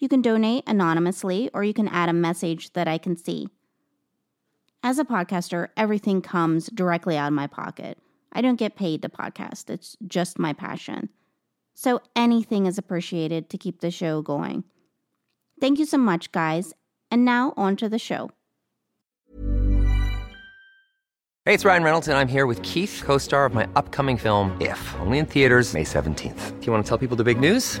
You can donate anonymously or you can add a message that I can see. As a podcaster, everything comes directly out of my pocket. I don't get paid to podcast, it's just my passion. So anything is appreciated to keep the show going. Thank you so much, guys. And now on to the show. Hey, it's Ryan Reynolds, and I'm here with Keith, co star of my upcoming film, If, only in theaters, May 17th. Do you want to tell people the big news?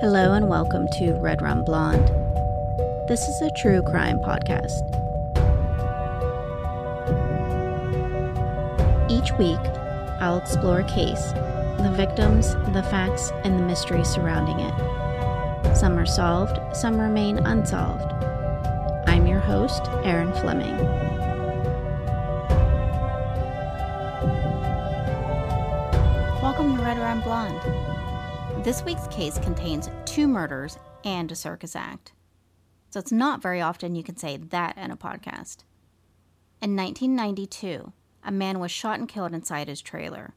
Hello and welcome to Red Rum Blonde. This is a true crime podcast. Each week, I'll explore a case, the victims, the facts, and the mystery surrounding it. Some are solved, some remain unsolved. I'm your host, Erin Fleming. Welcome to Red Rum Blonde. This week's case contains two murders and a circus act. So it's not very often you can say that in a podcast. In 1992, a man was shot and killed inside his trailer.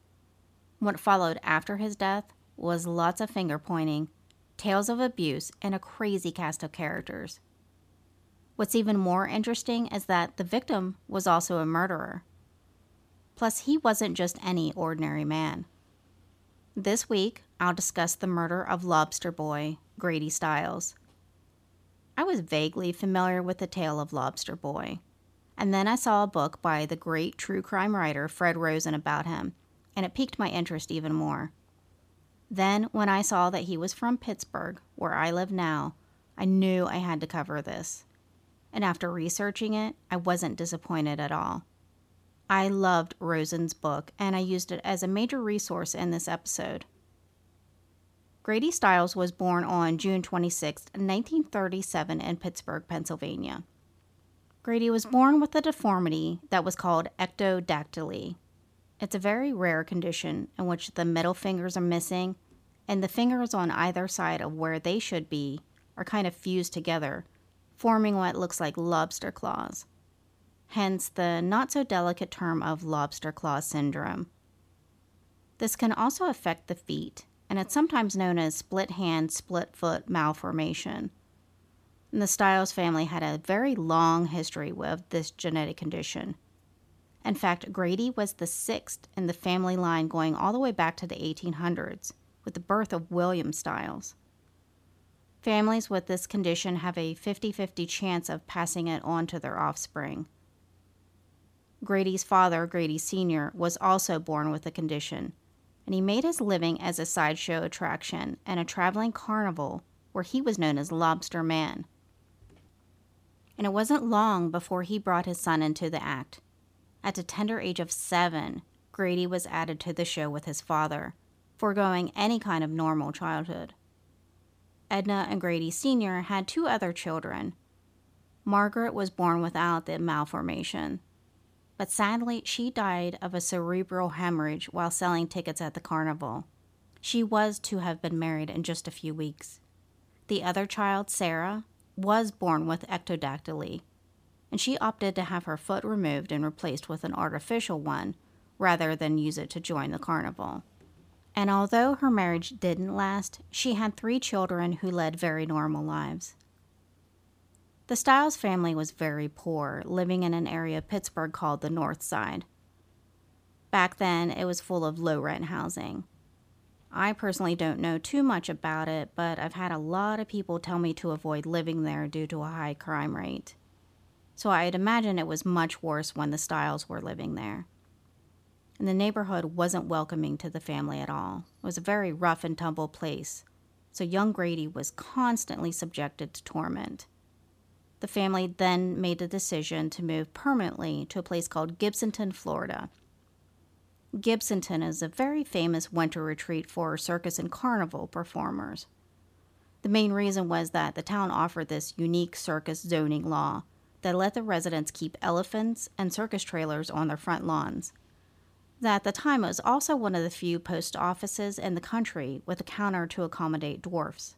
What followed after his death was lots of finger pointing, tales of abuse, and a crazy cast of characters. What's even more interesting is that the victim was also a murderer. Plus, he wasn't just any ordinary man. This week, I'll discuss the murder of Lobster Boy, Grady Stiles. I was vaguely familiar with the tale of Lobster Boy, and then I saw a book by the great true crime writer Fred Rosen about him, and it piqued my interest even more. Then, when I saw that he was from Pittsburgh, where I live now, I knew I had to cover this. And after researching it, I wasn't disappointed at all. I loved Rosen's book, and I used it as a major resource in this episode. Grady Stiles was born on June 26, 1937, in Pittsburgh, Pennsylvania. Grady was born with a deformity that was called ectodactyly. It's a very rare condition in which the middle fingers are missing and the fingers on either side of where they should be are kind of fused together, forming what looks like lobster claws hence the not so delicate term of lobster claw syndrome. This can also affect the feet, and it's sometimes known as split hand, split foot malformation. And the Stiles family had a very long history with this genetic condition. In fact, Grady was the sixth in the family line going all the way back to the 1800s with the birth of William Stiles. Families with this condition have a 50 50 chance of passing it on to their offspring. Grady's father, Grady Sr., was also born with the condition, and he made his living as a sideshow attraction and a traveling carnival where he was known as Lobster Man. And it wasn't long before he brought his son into the act. At the tender age of seven, Grady was added to the show with his father, foregoing any kind of normal childhood. Edna and Grady Sr. had two other children. Margaret was born without the malformation, but sadly, she died of a cerebral hemorrhage while selling tickets at the carnival. She was to have been married in just a few weeks. The other child, Sarah, was born with ectodactyly, and she opted to have her foot removed and replaced with an artificial one rather than use it to join the carnival. And although her marriage didn't last, she had three children who led very normal lives. The Stiles family was very poor, living in an area of Pittsburgh called the North Side. Back then, it was full of low rent housing. I personally don't know too much about it, but I've had a lot of people tell me to avoid living there due to a high crime rate. So I'd imagine it was much worse when the Stiles were living there. And the neighborhood wasn't welcoming to the family at all. It was a very rough and tumble place, so young Grady was constantly subjected to torment. The family then made the decision to move permanently to a place called Gibsonton, Florida. Gibsonton is a very famous winter retreat for circus and carnival performers. The main reason was that the town offered this unique circus zoning law that let the residents keep elephants and circus trailers on their front lawns. That at the time it was also one of the few post offices in the country with a counter to accommodate dwarfs.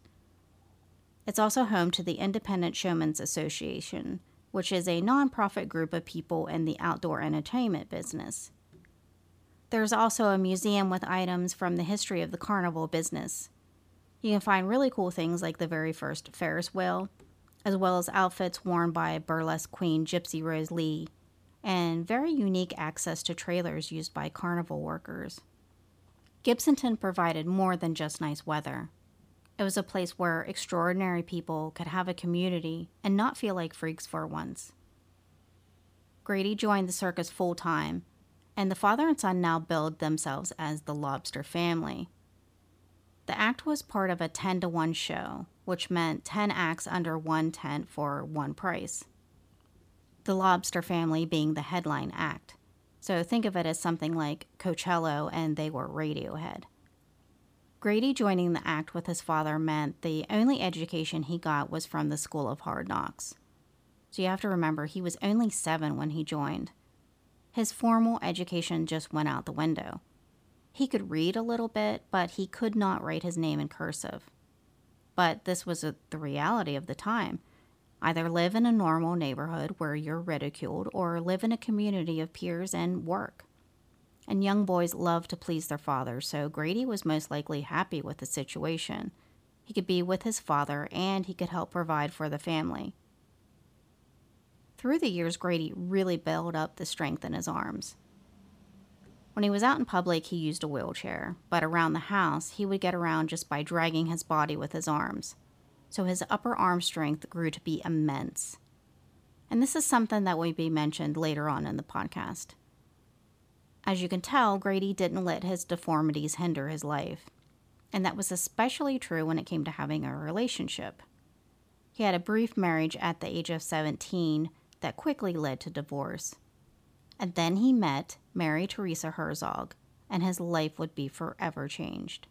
It's also home to the Independent Showmen's Association, which is a nonprofit group of people in the outdoor entertainment business. There's also a museum with items from the history of the carnival business. You can find really cool things like the very first Ferris wheel, as well as outfits worn by burlesque queen Gypsy Rose Lee, and very unique access to trailers used by carnival workers. Gibsonton provided more than just nice weather. It was a place where extraordinary people could have a community and not feel like freaks for once. Grady joined the circus full time, and the father and son now billed themselves as the Lobster family. The act was part of a 10 to 1 show, which meant 10 acts under one tent for one price. The Lobster family being the headline act. So think of it as something like Coachella and they were Radiohead. Grady joining the act with his father meant the only education he got was from the School of Hard Knocks. So you have to remember, he was only seven when he joined. His formal education just went out the window. He could read a little bit, but he could not write his name in cursive. But this was a, the reality of the time. Either live in a normal neighborhood where you're ridiculed, or live in a community of peers and work and young boys love to please their father, so Grady was most likely happy with the situation. He could be with his father and he could help provide for the family. Through the years, Grady really built up the strength in his arms. When he was out in public, he used a wheelchair, but around the house, he would get around just by dragging his body with his arms. So his upper arm strength grew to be immense. And this is something that will be mentioned later on in the podcast. As you can tell, Grady didn't let his deformities hinder his life. And that was especially true when it came to having a relationship. He had a brief marriage at the age of 17 that quickly led to divorce. And then he met Mary Teresa Herzog, and his life would be forever changed.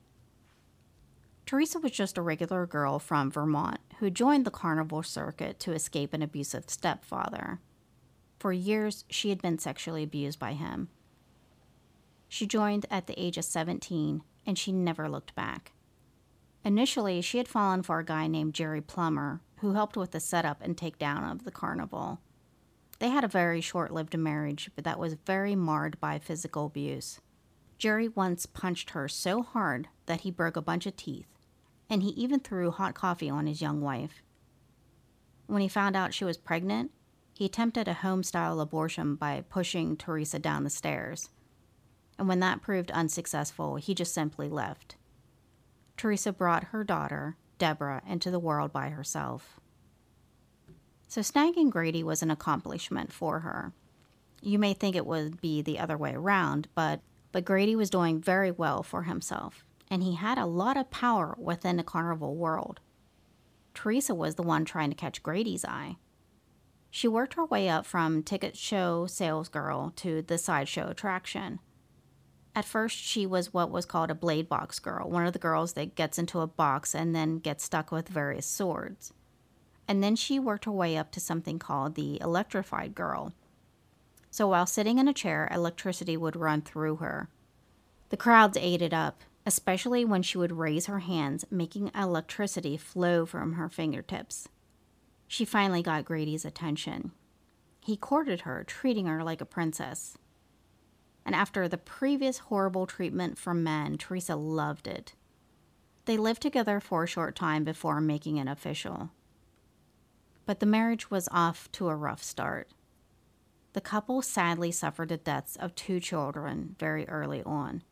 Teresa was just a regular girl from Vermont who joined the carnival circuit to escape an abusive stepfather. For years, she had been sexually abused by him, she joined at the age of 17 and she never looked back. Initially, she had fallen for a guy named Jerry Plummer, who helped with the setup and takedown of the carnival. They had a very short lived marriage, but that was very marred by physical abuse. Jerry once punched her so hard that he broke a bunch of teeth, and he even threw hot coffee on his young wife. When he found out she was pregnant, he attempted a home style abortion by pushing Teresa down the stairs. And when that proved unsuccessful, he just simply left. Teresa brought her daughter, Deborah, into the world by herself. So, snagging Grady was an accomplishment for her. You may think it would be the other way around, but, but Grady was doing very well for himself, and he had a lot of power within the carnival world. Teresa was the one trying to catch Grady's eye. She worked her way up from ticket show salesgirl to the sideshow attraction. At first, she was what was called a blade box girl, one of the girls that gets into a box and then gets stuck with various swords. And then she worked her way up to something called the electrified girl. So while sitting in a chair, electricity would run through her. The crowds ate it up, especially when she would raise her hands, making electricity flow from her fingertips. She finally got Grady's attention. He courted her, treating her like a princess. And after the previous horrible treatment from men, Teresa loved it. They lived together for a short time before making it official. But the marriage was off to a rough start. The couple sadly suffered the deaths of two children very early on.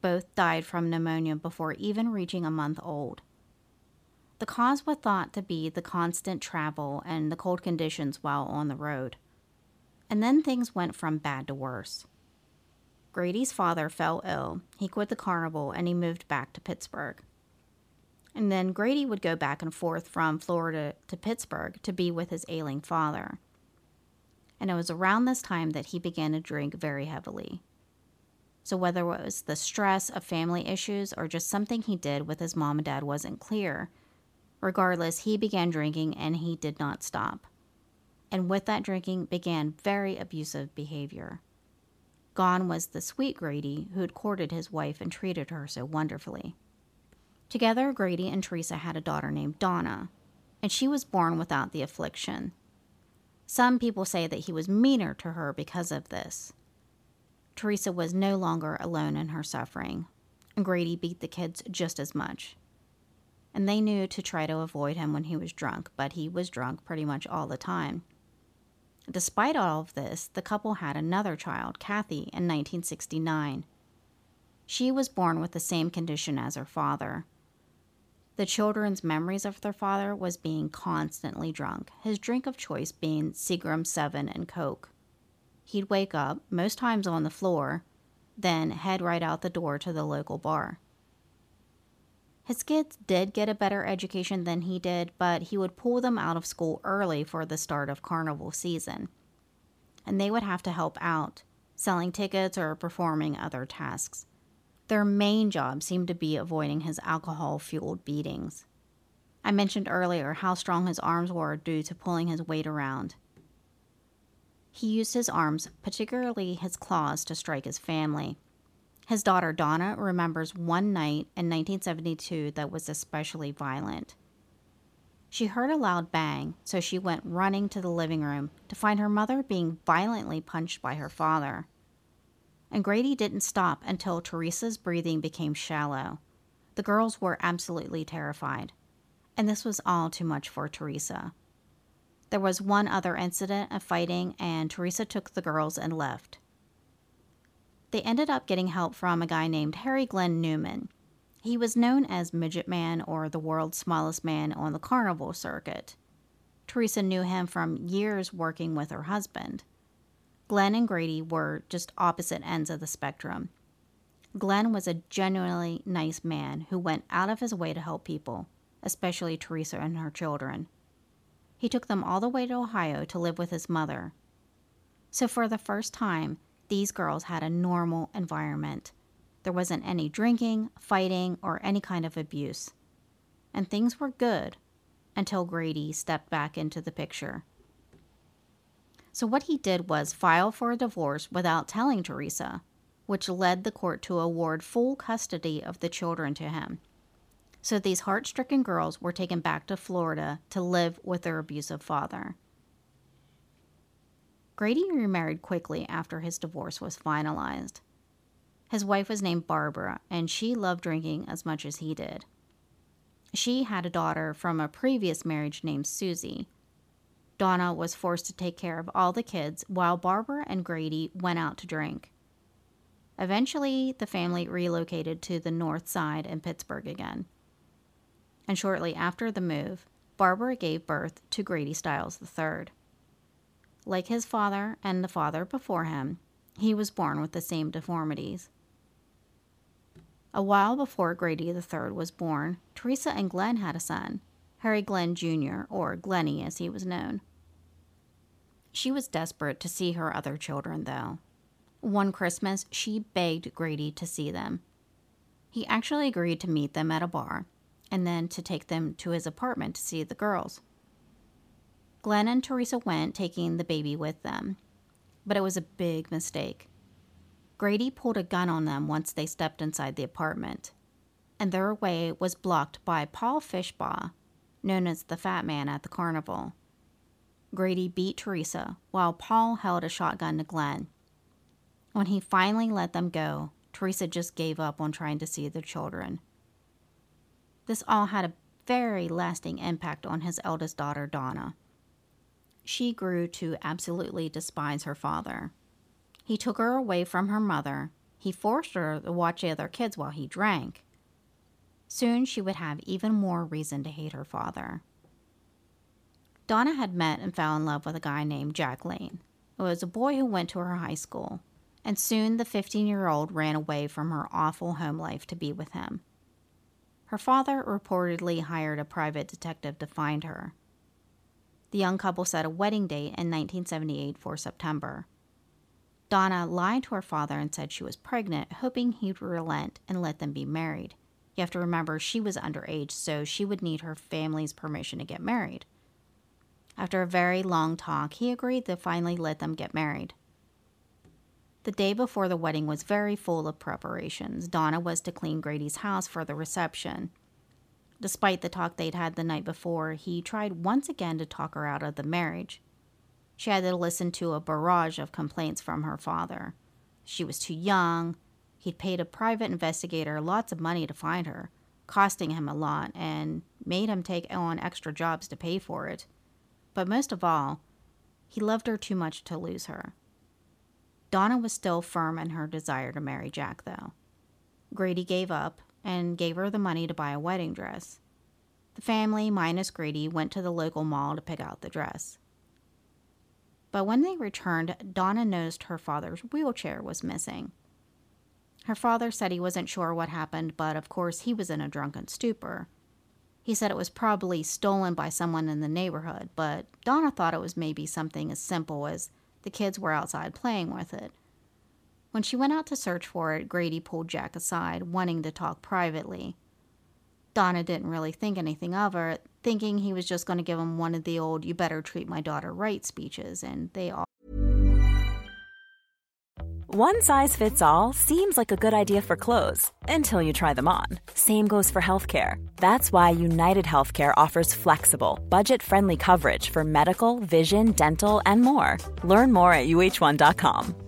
Both died from pneumonia before even reaching a month old. The cause was thought to be the constant travel and the cold conditions while on the road. And then things went from bad to worse. Grady's father fell ill, he quit the carnival, and he moved back to Pittsburgh. And then Grady would go back and forth from Florida to Pittsburgh to be with his ailing father. And it was around this time that he began to drink very heavily. So, whether it was the stress of family issues or just something he did with his mom and dad wasn't clear, regardless, he began drinking and he did not stop. And with that drinking began very abusive behavior. Gone was the sweet Grady who had courted his wife and treated her so wonderfully. Together, Grady and Teresa had a daughter named Donna, and she was born without the affliction. Some people say that he was meaner to her because of this. Teresa was no longer alone in her suffering, and Grady beat the kids just as much. And they knew to try to avoid him when he was drunk, but he was drunk pretty much all the time. Despite all of this, the couple had another child, Kathy, in 1969. She was born with the same condition as her father. The children's memories of their father was being constantly drunk, his drink of choice being Seagram 7 and Coke. He'd wake up, most times on the floor, then head right out the door to the local bar. His kids did get a better education than he did, but he would pull them out of school early for the start of carnival season. And they would have to help out, selling tickets or performing other tasks. Their main job seemed to be avoiding his alcohol fueled beatings. I mentioned earlier how strong his arms were due to pulling his weight around. He used his arms, particularly his claws, to strike his family. His daughter Donna remembers one night in 1972 that was especially violent. She heard a loud bang, so she went running to the living room to find her mother being violently punched by her father. And Grady didn't stop until Teresa's breathing became shallow. The girls were absolutely terrified. And this was all too much for Teresa. There was one other incident of fighting, and Teresa took the girls and left they ended up getting help from a guy named Harry Glenn Newman. He was known as Midget Man or the world's smallest man on the carnival circuit. Teresa knew him from years working with her husband. Glenn and Grady were just opposite ends of the spectrum. Glenn was a genuinely nice man who went out of his way to help people, especially Teresa and her children. He took them all the way to Ohio to live with his mother. So, for the first time, these girls had a normal environment. There wasn't any drinking, fighting, or any kind of abuse. And things were good until Grady stepped back into the picture. So, what he did was file for a divorce without telling Teresa, which led the court to award full custody of the children to him. So, these heart stricken girls were taken back to Florida to live with their abusive father. Grady remarried quickly after his divorce was finalized. His wife was named Barbara, and she loved drinking as much as he did. She had a daughter from a previous marriage named Susie. Donna was forced to take care of all the kids while Barbara and Grady went out to drink. Eventually, the family relocated to the north side in Pittsburgh again. And shortly after the move, Barbara gave birth to Grady Stiles III. Like his father and the father before him, he was born with the same deformities. A while before Grady III was born, Teresa and Glenn had a son, Harry Glenn Jr., or Glenny as he was known. She was desperate to see her other children, though. One Christmas, she begged Grady to see them. He actually agreed to meet them at a bar and then to take them to his apartment to see the girls. Glenn and Teresa went, taking the baby with them. But it was a big mistake. Grady pulled a gun on them once they stepped inside the apartment, and their way was blocked by Paul Fishbaugh, known as the Fat Man at the carnival. Grady beat Teresa while Paul held a shotgun to Glenn. When he finally let them go, Teresa just gave up on trying to see the children. This all had a very lasting impact on his eldest daughter, Donna. She grew to absolutely despise her father. He took her away from her mother. He forced her to watch the other kids while he drank. Soon she would have even more reason to hate her father. Donna had met and fell in love with a guy named Jack Lane. It was a boy who went to her high school, and soon the 15 year old ran away from her awful home life to be with him. Her father reportedly hired a private detective to find her. The young couple set a wedding date in 1978 for September. Donna lied to her father and said she was pregnant, hoping he'd relent and let them be married. You have to remember she was underage, so she would need her family's permission to get married. After a very long talk, he agreed to finally let them get married. The day before the wedding was very full of preparations. Donna was to clean Grady's house for the reception. Despite the talk they'd had the night before, he tried once again to talk her out of the marriage. She had to listen to a barrage of complaints from her father. She was too young. He'd paid a private investigator lots of money to find her, costing him a lot, and made him take on extra jobs to pay for it. But most of all, he loved her too much to lose her. Donna was still firm in her desire to marry Jack, though. Grady gave up and gave her the money to buy a wedding dress. The family, minus Grady, went to the local mall to pick out the dress. But when they returned, Donna noticed her father's wheelchair was missing. Her father said he wasn't sure what happened, but of course he was in a drunken stupor. He said it was probably stolen by someone in the neighborhood, but Donna thought it was maybe something as simple as the kids were outside playing with it. When she went out to search for it, Grady pulled Jack aside, wanting to talk privately. Donna didn't really think anything of it, thinking he was just going to give him one of the old you better treat my daughter right speeches, and they all. One size fits all seems like a good idea for clothes until you try them on. Same goes for healthcare. That's why United Healthcare offers flexible, budget friendly coverage for medical, vision, dental, and more. Learn more at uh1.com.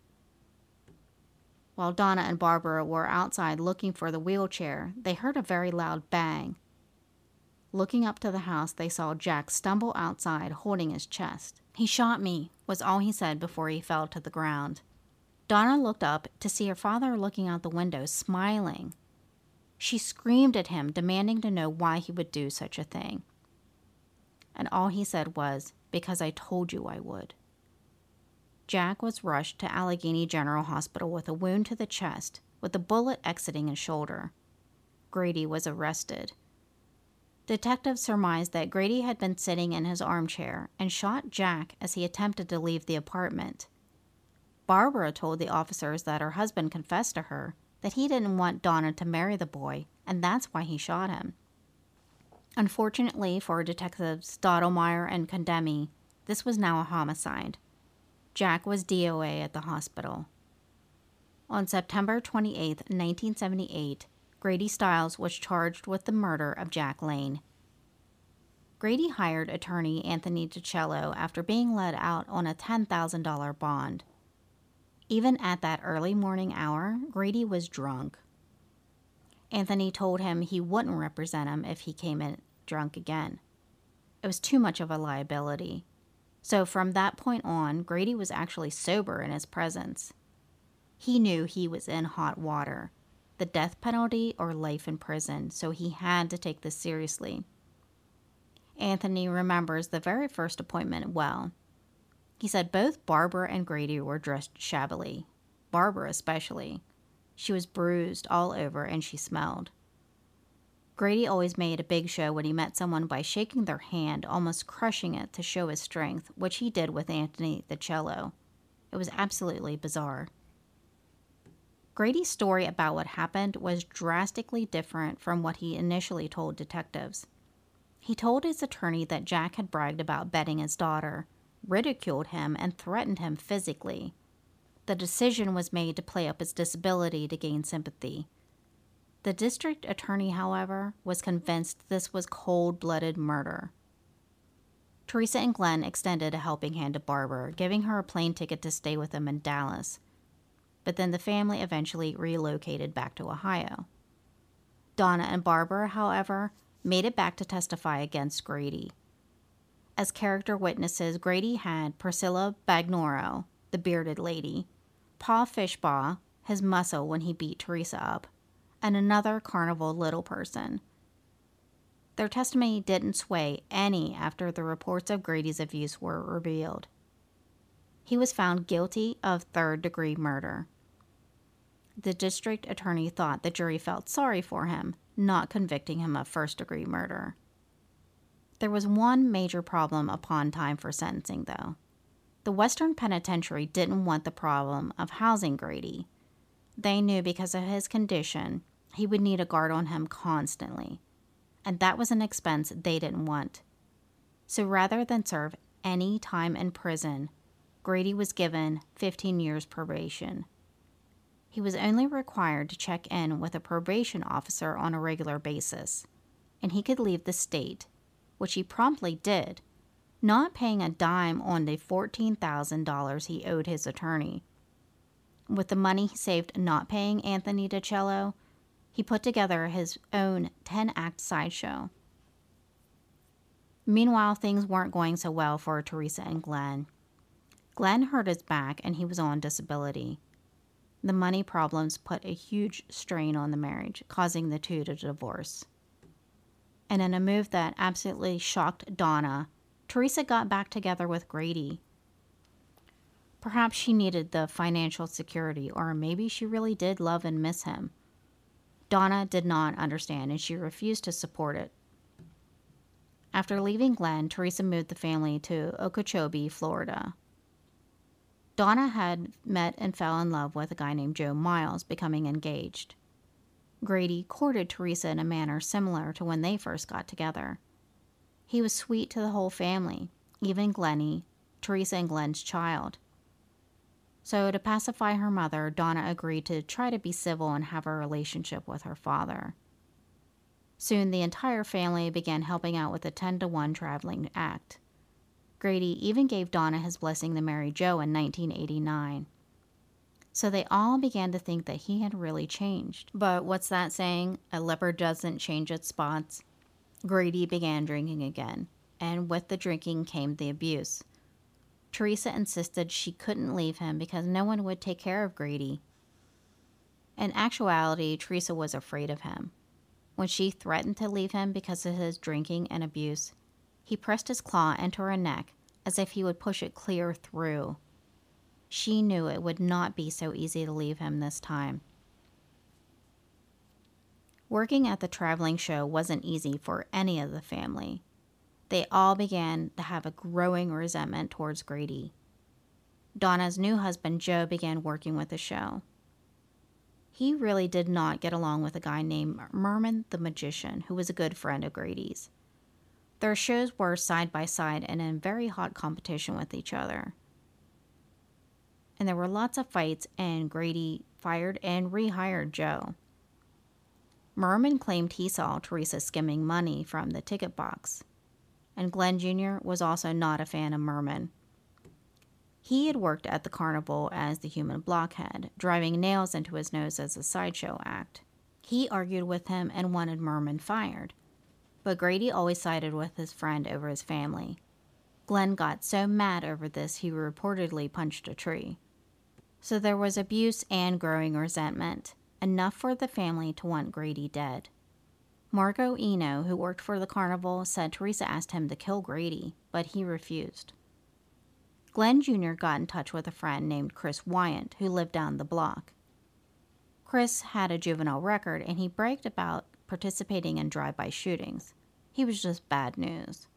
While Donna and Barbara were outside looking for the wheelchair, they heard a very loud bang. Looking up to the house, they saw Jack stumble outside holding his chest. He shot me, was all he said before he fell to the ground. Donna looked up to see her father looking out the window, smiling. She screamed at him, demanding to know why he would do such a thing. And all he said was, Because I told you I would. Jack was rushed to Allegheny General Hospital with a wound to the chest, with a bullet exiting his shoulder. Grady was arrested. Detectives surmised that Grady had been sitting in his armchair and shot Jack as he attempted to leave the apartment. Barbara told the officers that her husband confessed to her that he didn't want Donna to marry the boy, and that's why he shot him. Unfortunately for Detectives Stottlemyre and Condemny, this was now a homicide. Jack was DOA at the hospital. On September 28, 1978, Grady Stiles was charged with the murder of Jack Lane. Grady hired attorney Anthony DiCello after being let out on a $10,000 bond. Even at that early morning hour, Grady was drunk. Anthony told him he wouldn't represent him if he came in drunk again. It was too much of a liability. So from that point on, Grady was actually sober in his presence. He knew he was in hot water the death penalty or life in prison, so he had to take this seriously. Anthony remembers the very first appointment well. He said both Barbara and Grady were dressed shabbily, Barbara especially. She was bruised all over and she smelled. Grady always made a big show when he met someone by shaking their hand, almost crushing it to show his strength, which he did with Anthony DiCello. It was absolutely bizarre. Grady's story about what happened was drastically different from what he initially told detectives. He told his attorney that Jack had bragged about betting his daughter, ridiculed him, and threatened him physically. The decision was made to play up his disability to gain sympathy. The district attorney, however, was convinced this was cold blooded murder. Teresa and Glenn extended a helping hand to Barbara, giving her a plane ticket to stay with them in Dallas. But then the family eventually relocated back to Ohio. Donna and Barbara, however, made it back to testify against Grady. As character witnesses, Grady had Priscilla Bagnoro, the bearded lady, Paul Fishbaugh, his muscle when he beat Teresa up, and another carnival little person. Their testimony didn't sway any after the reports of Grady's abuse were revealed. He was found guilty of third degree murder. The district attorney thought the jury felt sorry for him, not convicting him of first degree murder. There was one major problem upon time for sentencing, though. The Western Penitentiary didn't want the problem of housing Grady. They knew because of his condition, he would need a guard on him constantly, and that was an expense they didn't want. So rather than serve any time in prison, Grady was given 15 years probation. He was only required to check in with a probation officer on a regular basis, and he could leave the state which he promptly did, not paying a dime on the $14,000 he owed his attorney. With the money he saved not paying Anthony DiCello, he put together his own 10 act sideshow. Meanwhile, things weren't going so well for Teresa and Glenn. Glenn hurt his back and he was on disability. The money problems put a huge strain on the marriage, causing the two to divorce. And in a move that absolutely shocked Donna, Teresa got back together with Grady. Perhaps she needed the financial security, or maybe she really did love and miss him. Donna did not understand and she refused to support it. After leaving Glenn, Teresa moved the family to Okeechobee, Florida. Donna had met and fell in love with a guy named Joe Miles, becoming engaged. Grady courted Teresa in a manner similar to when they first got together. He was sweet to the whole family, even Glennie, Teresa and Glenn's child. So, to pacify her mother, Donna agreed to try to be civil and have a relationship with her father. Soon, the entire family began helping out with the 10 to 1 traveling act. Grady even gave Donna his blessing to marry Joe in 1989. So they all began to think that he had really changed. But what's that saying? A leopard doesn't change its spots. Grady began drinking again, and with the drinking came the abuse. Teresa insisted she couldn't leave him because no one would take care of Grady. In actuality, Teresa was afraid of him. When she threatened to leave him because of his drinking and abuse, he pressed his claw into her neck as if he would push it clear through. She knew it would not be so easy to leave him this time. Working at the traveling show wasn't easy for any of the family. They all began to have a growing resentment towards Grady. Donna's new husband, Joe, began working with the show. He really did not get along with a guy named Merman the Magician, who was a good friend of Grady's. Their shows were side by side and in very hot competition with each other. And there were lots of fights, and Grady fired and rehired Joe. Merman claimed he saw Teresa skimming money from the ticket box, and Glenn Jr. was also not a fan of Merman. He had worked at the carnival as the human blockhead, driving nails into his nose as a sideshow act. He argued with him and wanted Merman fired. But Grady always sided with his friend over his family. Glenn got so mad over this he reportedly punched a tree. So there was abuse and growing resentment, enough for the family to want Grady dead. Marco Eno, who worked for the carnival, said Teresa asked him to kill Grady, but he refused. Glenn Jr. got in touch with a friend named Chris Wyant, who lived down the block. Chris had a juvenile record and he bragged about participating in drive by shootings. He was just bad news.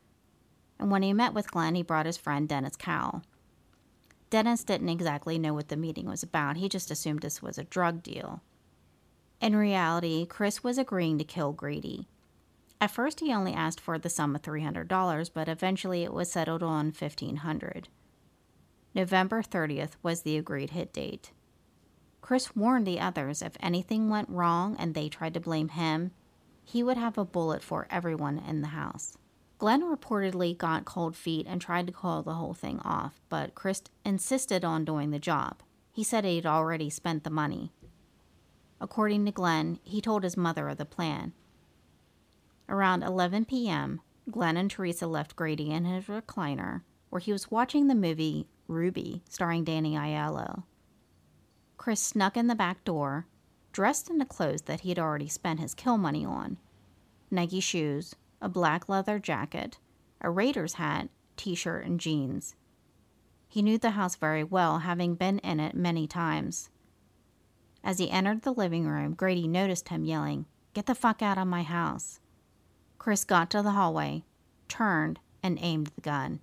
And when he met with Glenn, he brought his friend Dennis Cowell. Dennis didn't exactly know what the meeting was about, he just assumed this was a drug deal. In reality, Chris was agreeing to kill Grady. At first, he only asked for the sum of $300, but eventually it was settled on 1,500. November 30th was the agreed hit date. Chris warned the others if anything went wrong and they tried to blame him, he would have a bullet for everyone in the house. Glenn reportedly got cold feet and tried to call the whole thing off, but Chris insisted on doing the job. He said he'd already spent the money. According to Glenn, he told his mother of the plan. Around 11 p.m., Glenn and Teresa left Grady in his recliner, where he was watching the movie Ruby, starring Danny Aiello. Chris snuck in the back door, dressed in the clothes that he had already spent his kill money on Nike shoes, a black leather jacket, a Raiders hat, t shirt, and jeans. He knew the house very well, having been in it many times. As he entered the living room, Grady noticed him yelling, Get the fuck out of my house. Chris got to the hallway, turned, and aimed the gun.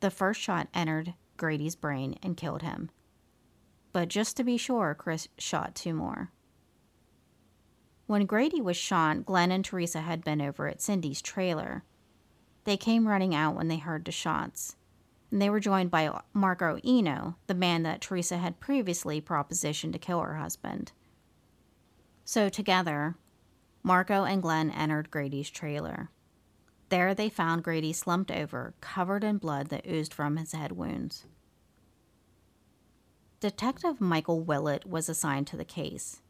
The first shot entered Grady's brain and killed him. But just to be sure, Chris shot two more. When Grady was shot, Glenn and Teresa had been over at Cindy's trailer. They came running out when they heard the shots, and they were joined by Marco Eno, the man that Teresa had previously propositioned to kill her husband. So together, Marco and Glenn entered Grady's trailer. There they found Grady slumped over, covered in blood that oozed from his head wounds. Detective Michael Willett was assigned to the case.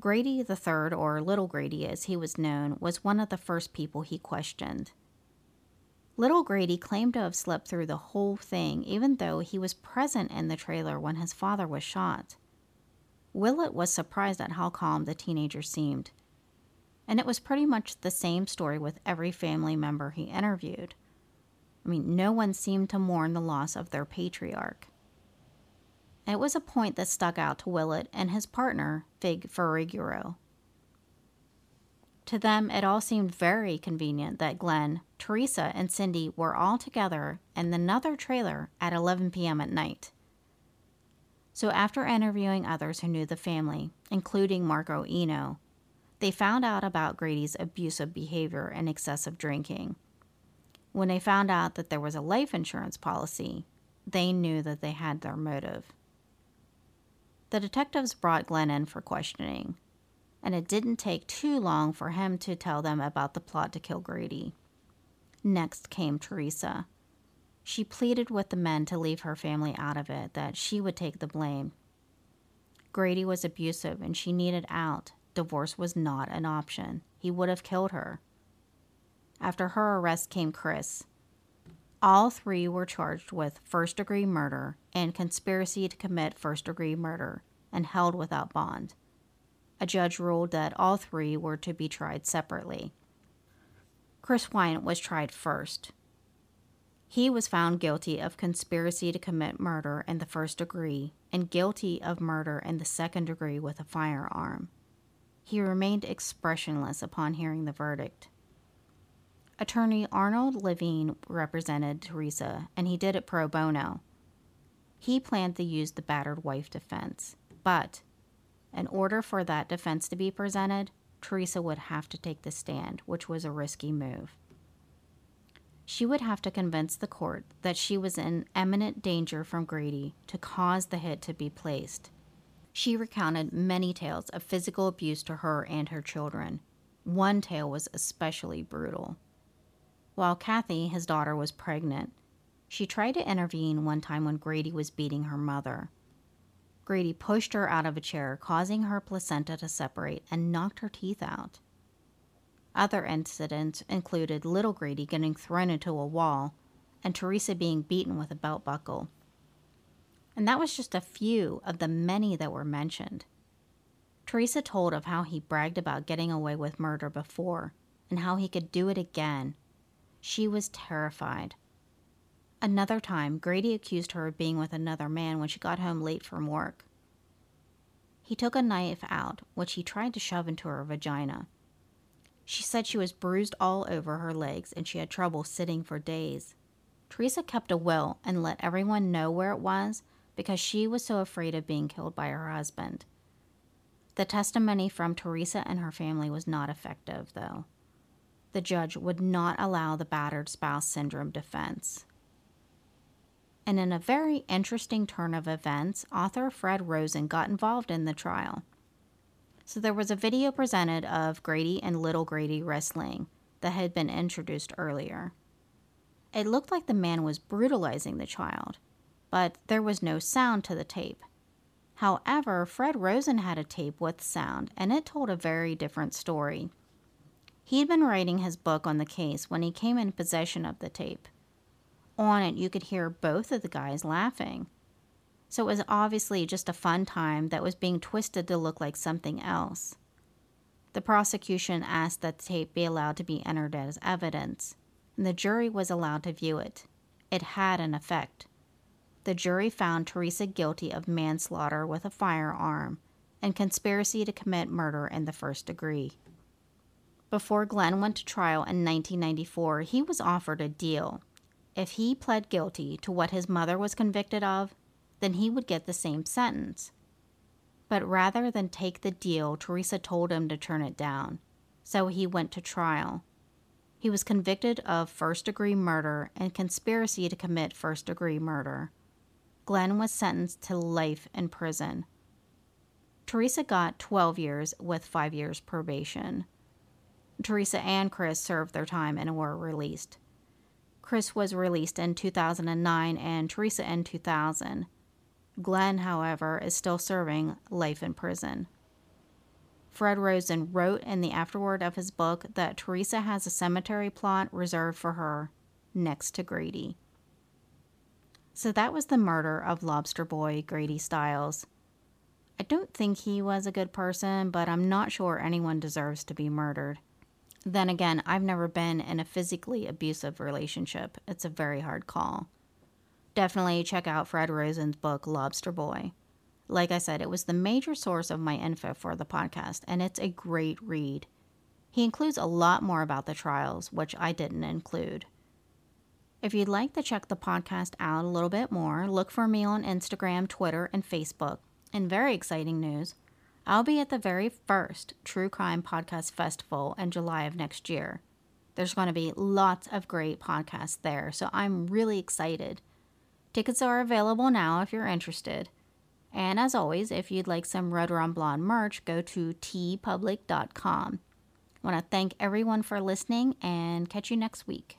Grady III, or Little Grady as he was known, was one of the first people he questioned. Little Grady claimed to have slept through the whole thing, even though he was present in the trailer when his father was shot. Willett was surprised at how calm the teenager seemed and it was pretty much the same story with every family member he interviewed. I mean, no one seemed to mourn the loss of their patriarch. It was a point that stuck out to Willett and his partner, Fig Ferriguro. To them, it all seemed very convenient that Glenn, Teresa, and Cindy were all together in another trailer at 11 p.m. at night. So, after interviewing others who knew the family, including Marco Eno, they found out about Grady's abusive behavior and excessive drinking. When they found out that there was a life insurance policy, they knew that they had their motive. The detectives brought Glenn in for questioning, and it didn't take too long for him to tell them about the plot to kill Grady. Next came Teresa. She pleaded with the men to leave her family out of it, that she would take the blame. Grady was abusive and she needed out, divorce was not an option. He would have killed her. After her arrest came Chris. All three were charged with first degree murder and conspiracy to commit first degree murder and held without bond. a judge ruled that all three were to be tried separately. Chris Wyant was tried first. He was found guilty of conspiracy to commit murder in the first degree and guilty of murder in the second degree with a firearm. He remained expressionless upon hearing the verdict. Attorney Arnold Levine represented Teresa, and he did it pro bono. He planned to use the battered wife defense, but in order for that defense to be presented, Teresa would have to take the stand, which was a risky move. She would have to convince the court that she was in imminent danger from Grady to cause the hit to be placed. She recounted many tales of physical abuse to her and her children. One tale was especially brutal. While Kathy, his daughter, was pregnant, she tried to intervene one time when Grady was beating her mother. Grady pushed her out of a chair, causing her placenta to separate and knocked her teeth out. Other incidents included little Grady getting thrown into a wall and Teresa being beaten with a belt buckle. And that was just a few of the many that were mentioned. Teresa told of how he bragged about getting away with murder before and how he could do it again she was terrified. Another time, Grady accused her of being with another man when she got home late from work. He took a knife out, which he tried to shove into her vagina. She said she was bruised all over her legs and she had trouble sitting for days. Teresa kept a will and let everyone know where it was because she was so afraid of being killed by her husband. The testimony from Teresa and her family was not effective, though the judge would not allow the battered spouse syndrome defense. And in a very interesting turn of events, author Fred Rosen got involved in the trial. So there was a video presented of Grady and Little Grady wrestling that had been introduced earlier. It looked like the man was brutalizing the child, but there was no sound to the tape. However, Fred Rosen had a tape with sound, and it told a very different story. He'd been writing his book on the case when he came in possession of the tape. On it, you could hear both of the guys laughing. So it was obviously just a fun time that was being twisted to look like something else. The prosecution asked that the tape be allowed to be entered as evidence, and the jury was allowed to view it. It had an effect. The jury found Teresa guilty of manslaughter with a firearm and conspiracy to commit murder in the first degree. Before Glenn went to trial in 1994, he was offered a deal. If he pled guilty to what his mother was convicted of, then he would get the same sentence. But rather than take the deal, Teresa told him to turn it down. So he went to trial. He was convicted of first degree murder and conspiracy to commit first degree murder. Glenn was sentenced to life in prison. Teresa got 12 years with five years probation. Teresa and Chris served their time and were released. Chris was released in 2009 and Teresa in 2000. Glenn, however, is still serving life in prison. Fred Rosen wrote in the afterword of his book that Teresa has a cemetery plot reserved for her next to Grady. So that was the murder of Lobster Boy Grady Stiles. I don't think he was a good person, but I'm not sure anyone deserves to be murdered. Then again, I've never been in a physically abusive relationship. It's a very hard call. Definitely check out Fred Rosen's book, Lobster Boy. Like I said, it was the major source of my info for the podcast, and it's a great read. He includes a lot more about the trials, which I didn't include. If you'd like to check the podcast out a little bit more, look for me on Instagram, Twitter, and Facebook. And very exciting news I'll be at the very first True Crime Podcast Festival in July of next year. There's going to be lots of great podcasts there, so I'm really excited. Tickets are available now if you're interested. And as always, if you'd like some Red Rum Blonde merch, go to teepublic.com. I want to thank everyone for listening and catch you next week.